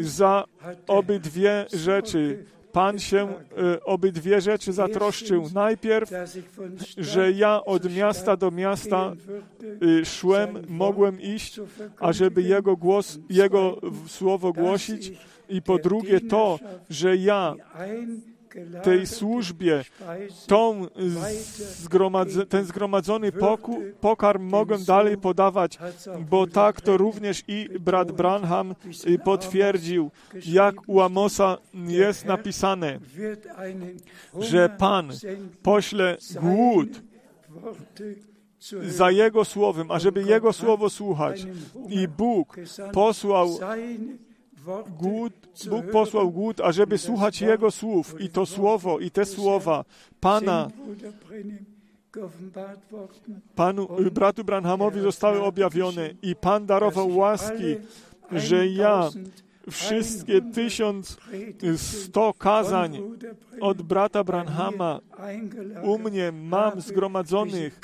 za obydwie rzeczy. Pan się y, obydwie rzeczy zatroszczył. Najpierw, że ja od miasta do miasta szłem, mogłem iść, ażeby Jego głos, Jego słowo głosić. I po drugie to, że ja tej służbie tą zgromadze, ten zgromadzony poku, pokarm mogę dalej podawać, bo tak to również i brat Branham y, potwierdził, jak u Amosa jest napisane, że Pan pośle głód za Jego słowem, ażeby Jego słowo słuchać. I Bóg posłał głód, Bóg posłał głód, ażeby słuchać Jego słów i to słowo, i te słowa. Pana, Panu, bratu Branhamowi zostały objawione i Pan darował łaski, że ja wszystkie tysiąc sto kazań od brata Branhama u mnie mam zgromadzonych,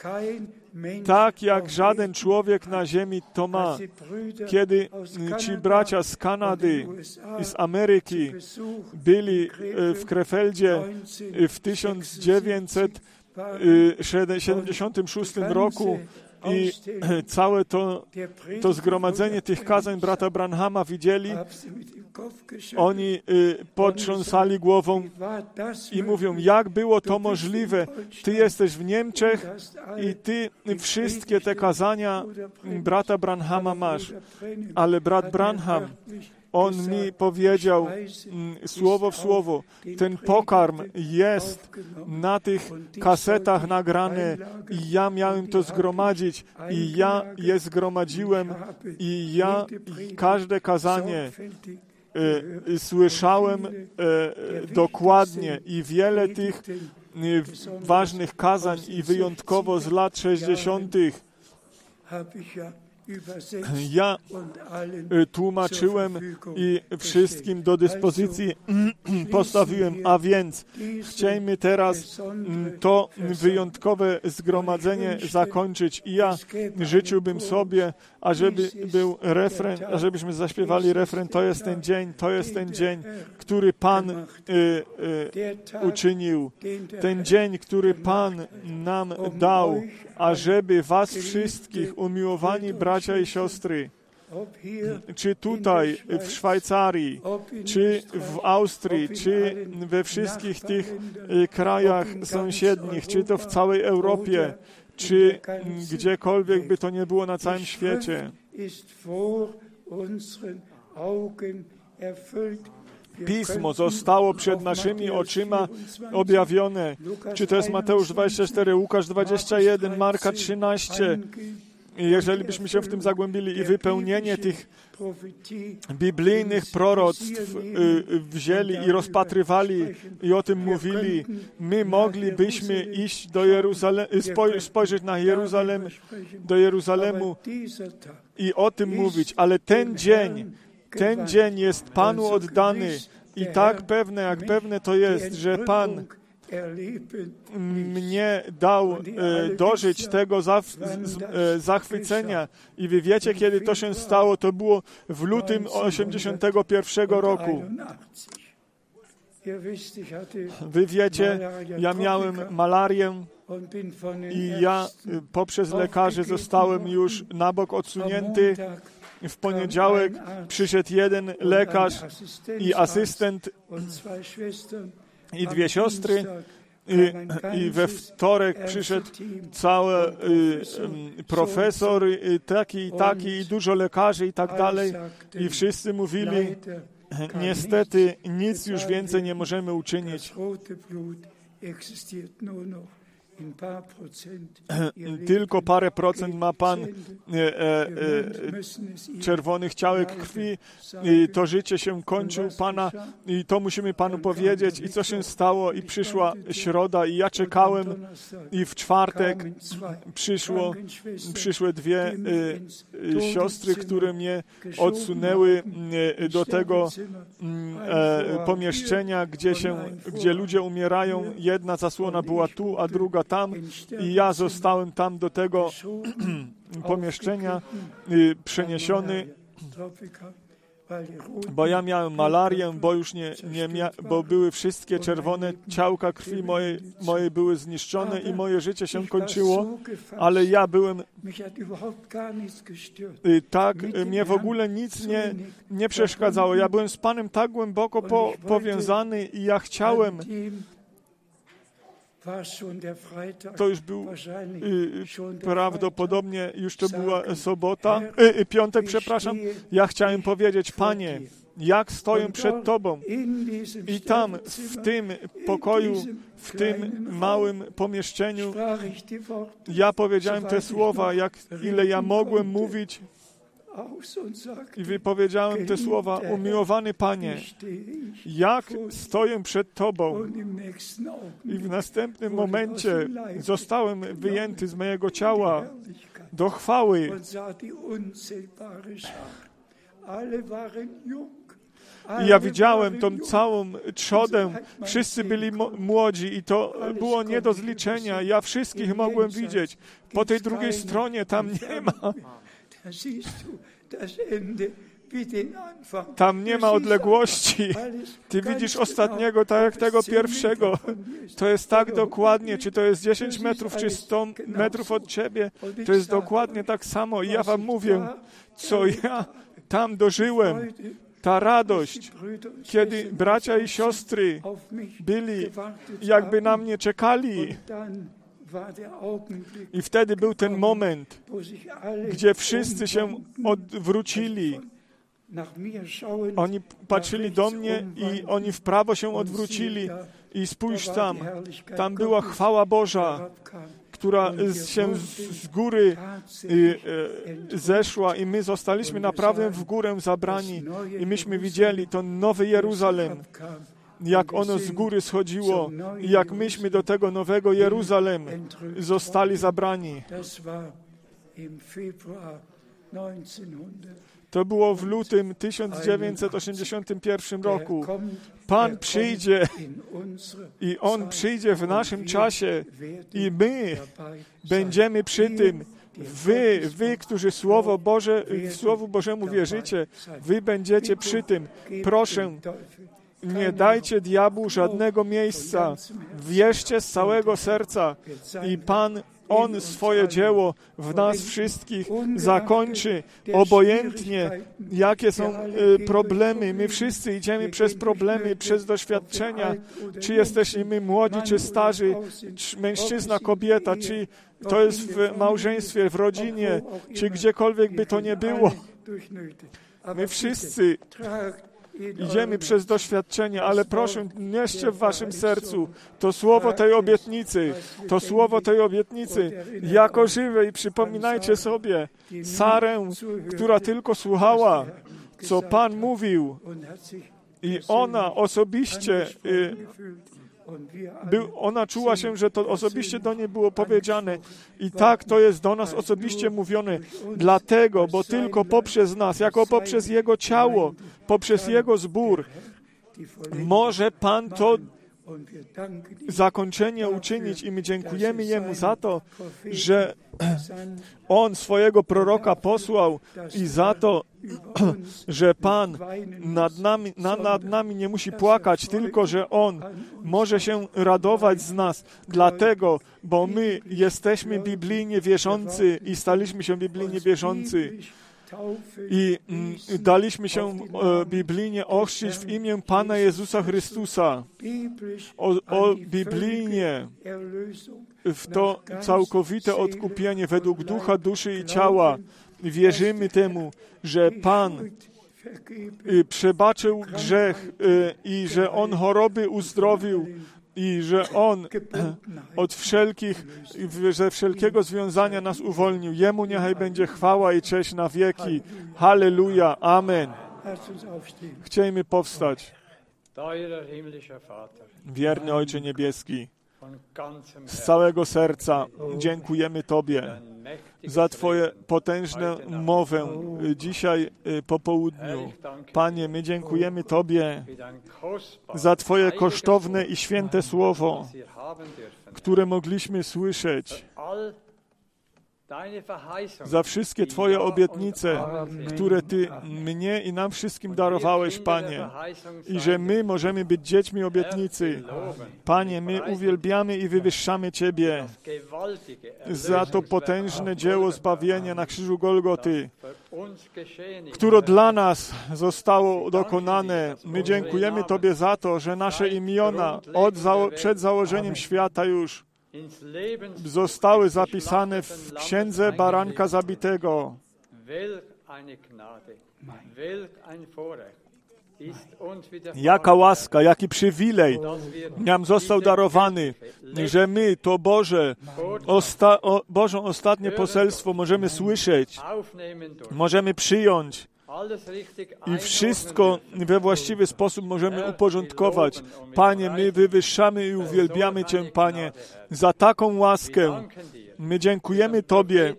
tak jak żaden człowiek na ziemi to ma. Kiedy ci bracia z Kanady i z Ameryki byli e, w Krefeldzie e, w 1976 roku i całe to, to zgromadzenie tych kazań brata Branhama widzieli. Oni y, potrząsali głową i mówią, jak było to możliwe? Ty jesteś w Niemczech i ty wszystkie te kazania brata Branhama masz. Ale brat Branham, on mi powiedział mm, słowo w słowo, ten pokarm jest na tych kasetach nagrane i ja miałem to zgromadzić i ja je zgromadziłem i ja każde kazanie słyszałem e, e, dokładnie i wiele tych ważnych kazań i wyjątkowo z lat 60. habe ich ja tłumaczyłem i wszystkim do dyspozycji postawiłem, a więc chciejmy teraz mm, to wyjątkowe zgromadzenie zakończyć i ja życzyłbym sobie, ażeby był refren, ażebyśmy zaśpiewali refren, to jest ten dzień, to jest ten dzień, który Pan y, y, uczynił, ten dzień, który Pan nam dał, ażeby was wszystkich, umiłowani bracia i siostry, czy tutaj w Szwajcarii, czy w Austrii, czy we wszystkich tych y, krajach sąsiednich, czy to w całej Europie, czy gdziekolwiek by to nie było na całym świecie. Pismo zostało przed naszymi oczyma 24, objawione. Czy to jest Mateusz 24, Łukasz 21, Marka 13. Jeżeli byśmy się w tym zagłębili i wypełnienie tych biblijnych proroctw y, y, wzięli i rozpatrywali i o tym mówili, my moglibyśmy iść do Jeruzalemu, spojrzeć na Jeruzalem, do Jeruzalemu i o tym mówić, ale ten dzień, ten dzień jest Panu oddany i tak pewne, jak pewne to jest, że Pan mnie dał e, dożyć tego e, zachwycenia. I wy wiecie, kiedy to się stało? To było w lutym 81 roku. 81. Ihr wisst, ich hatte Wy wiecie, ja miałem malarię i ja e, poprzez lekarzy zostałem już na bok odsunięty. W poniedziałek przyszedł jeden lekarz i asystent. I dwie siostry. I, I we wtorek przyszedł cały y, profesor, y, taki i taki, i dużo lekarzy i tak dalej. I wszyscy mówili, niestety nic już więcej nie możemy uczynić. Tylko parę procent ma Pan e, e, e, czerwonych ciałek krwi i to życie się kończył Pana i to musimy Panu powiedzieć i co się stało i przyszła środa i ja czekałem i w czwartek przyszło, przyszły dwie siostry, które mnie odsunęły do tego pomieszczenia, gdzie, się, gdzie ludzie umierają. Jedna zasłona była tu, a druga tam i ja zostałem tam do tego pomieszczenia y, przeniesiony, bo ja miałem malarię, bo już nie, nie mia, bo były wszystkie czerwone ciałka krwi mojej, mojej były zniszczone i moje życie się kończyło, ale ja byłem y, tak, y, mnie w ogóle nic nie, nie przeszkadzało. Ja byłem z Panem tak głęboko po, powiązany i ja chciałem, to już był y, prawdopodobnie już to była sobota, y, y, piątek, przepraszam. Ja chciałem powiedzieć, Panie, jak stoję przed Tobą i tam, w tym pokoju, w tym małym pomieszczeniu, ja powiedziałem te słowa, jak ile ja mogłem mówić i wypowiedziałem te słowa, umiłowany Panie, jak stoję przed Tobą i w następnym momencie zostałem wyjęty z mojego ciała do chwały. I ja widziałem tą całą trzodę, wszyscy byli młodzi i to było nie do zliczenia. Ja wszystkich mogłem widzieć. Po tej drugiej stronie tam nie ma. Tam nie ma odległości. Ty widzisz ostatniego, tak jak tego pierwszego. To jest tak dokładnie, czy to jest 10 metrów, czy 100 metrów od ciebie. To jest dokładnie tak samo. I ja wam mówię, co ja tam dożyłem. ta radość, kiedy bracia i siostry byli, jakby na mnie czekali. I wtedy był ten moment, gdzie wszyscy się odwrócili. Oni patrzyli do mnie i oni w prawo się odwrócili. I spójrz tam, tam była chwała Boża, która się z, góry y, e, zeszła i my zostaliśmy naprawdę w górę zabrani i myśmy widzieli to nowy Jeruzalem, jak ono z góry schodziło jak myśmy do tego nowego Jeruzalem zostali zabrani. Das war im Februar 1900. To było w lutym 1981 Er roku. Pan przyjdzie i On przyjdzie w naszym czasie i my będziemy przy tym. Wy, wy, którzy Słowo Boże, Słowu Bożemu wierzycie, wy będziecie przy tym. Proszę, nie dajcie diabłu żadnego miejsca. Wierzcie z całego serca i Pan, On swoje dzieło w nas wszystkich zakończy, obojętnie jakie są e, problemy. My wszyscy idziemy przez problemy, przez doświadczenia, czy jesteśmy młodzi, czy starzy, czy mężczyzna, kobieta, czy to jest w małżeństwie, w rodzinie, czy gdziekolwiek by to nie było. My wszyscy Idziemy przez doświadczenie, ale proszę, nieście w waszym sercu to słowo tej obietnicy, to słowo tej obietnicy. Jako żywe i przypominajcie sobie Sarę, która tylko słuchała, co Pan mówił. I ona osobiście y, był, ona czuła się, że to osobiście do niej było powiedziane. I tak to jest do nas osobiście mówione. Dlatego, bo tylko poprzez nas, jako poprzez Jego ciało, poprzez Jego zbór, może Pan to zakończenie uczynić i my dziękujemy Jemu za to, że On swojego proroka posłał i za to, że Pan nad nami, na, nad nami nie musi płakać, tylko że On może się radować z nas, dlatego, bo my jesteśmy biblijnie wierzący i staliśmy się biblijnie wierzący i mm, daliśmy się e, biblijnie ochrzcić w imię Pana Jezusa Chrystusa. O, o biblijnie w to całkowite odkupienie według ducha, duszy i ciała. Wierzymy temu, że Pan przebaczył grzech y, i że On choroby uzdrowił i że On od wszelkich, ze wszelkiego związania nas uwolnił. Jemu niechaj będzie chwała i cześć na wieki. Halleluja. Amen. Chciejmy powstać. Wierny Ojcze Niebieski, z całego serca dziękujemy Tobie za Twoje potężne mowę dzisiaj y, po południu. Panie, my dziękujemy Tobie za Twoje kosztowne i święte słowo, które mogliśmy słyszeć, za wszystkie Twoje obietnice, które Ty mnie i nam wszystkim darowałeś, Panie, i że my możemy być dziećmi obietnicy. Panie, my uwielbiamy i wywyższamy Ciebie za to potężne dzieło zbawienia na krzyżu Golgoty, które dla nas zostało dokonane. My dziękujemy Tobie za to, że nasze imiona od zało- przed założeniem świata już zostały zapisane w księdze baranka zabitego. Jaka łaska, jaki przywilej. Nam został darowany, że my to Boże, osta, o, Bożą ostatnie poselstwo możemy słyszeć, możemy przyjąć i wszystko we właściwy sposób możemy uporządkować. Panie, my wywyższamy i uwielbiamy Cię, Panie, za taką łaskę. My dziękujemy Tobie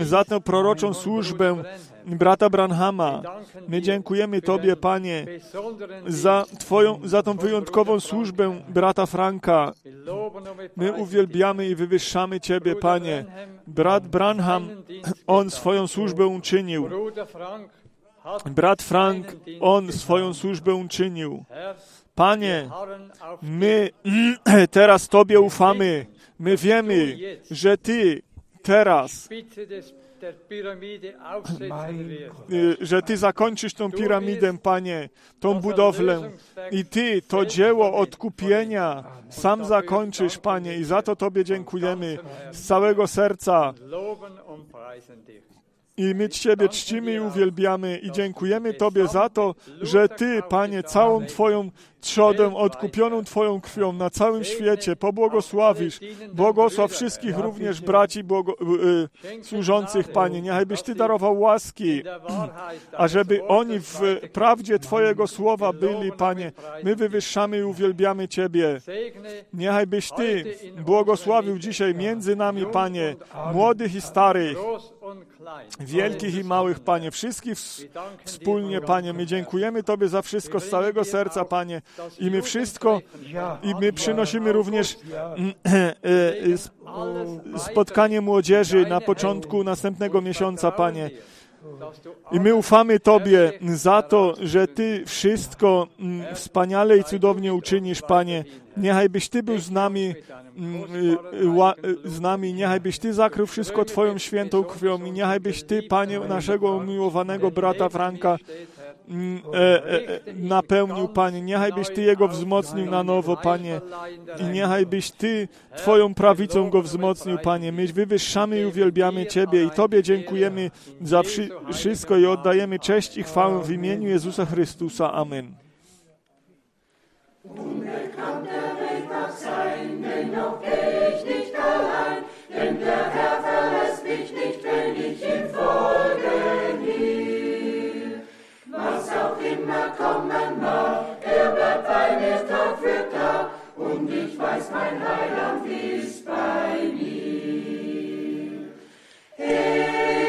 za tę proroczą służbę brata Branhama. My dziękujemy Tobie, Panie, za. Twoją, za tą wyjątkową służbę brata Franka. My uwielbiamy i wywyższamy Ciebie, Panie. Brat Branham, on swoją służbę uczynił. Brat Frank, on swoją służbę uczynił. Panie, my teraz Tobie ufamy. My wiemy, że Ty teraz y, że Ty zakończysz tą piramidę, Panie, tą budowlę i Ty to dzieło odkupienia sam zakończysz, Panie, i za to Tobie dziękujemy z całego serca. I my Ciebie czcimy i uwielbiamy i dziękujemy Tobie za to, że Ty, Panie, całą Twoją trzodę odkupioną Twoją krwią na całym świecie pobłogosławisz. Błogosław wszystkich również braci błogo, y, y, służących, Panie. Niechaj byś Ty darował łaski, ażeby oni w prawdzie Twojego słowa byli, Panie. My wywyższamy i uwielbiamy Ciebie. Segne Niechaj byś Ty błogosławił dzisiaj między nami, Panie, młodych i starych. Wielkich i małych, Panie, wszystkich wspólnie, Panie. My dziękujemy Tobie za wszystko z całego serca, Panie. I my wszystko, i my przynosimy również mm, e, e, spotkanie młodzieży na początku następnego miesiąca, Panie. I my ufamy Tobie za to, że Ty wszystko mm, wspaniale i cudownie uczynisz, Panie. Niechaj byś Ty był z nami, mm, y, z nami, niechaj byś Ty zakrył wszystko Twoją świętą krwią i niechaj byś Ty, Panie, naszego umiłowanego brata Franka mm, e, e, e, napełnił, Panie. Niechaj byś Ty jego wzmocnił na nowo, Panie. I niechaj byś Ty Twoją prawicą go wzmocnił, Panie. My wywyższamy i uwielbiamy Ciebie i Tobie dziękujemy za wszy- wszystko i oddajemy cześć i chwałę w imieniu Jezusa Chrystusa. Amen. Unbekannt der Weg mag sein, dennoch geh ich nicht allein, denn der Herr verlässt mich nicht, wenn ich ihm folge nie. Was auch immer kommen mag, er bleibt bei mir Tag für Tag, und ich weiß, mein Heiland ist bei mir. Hey.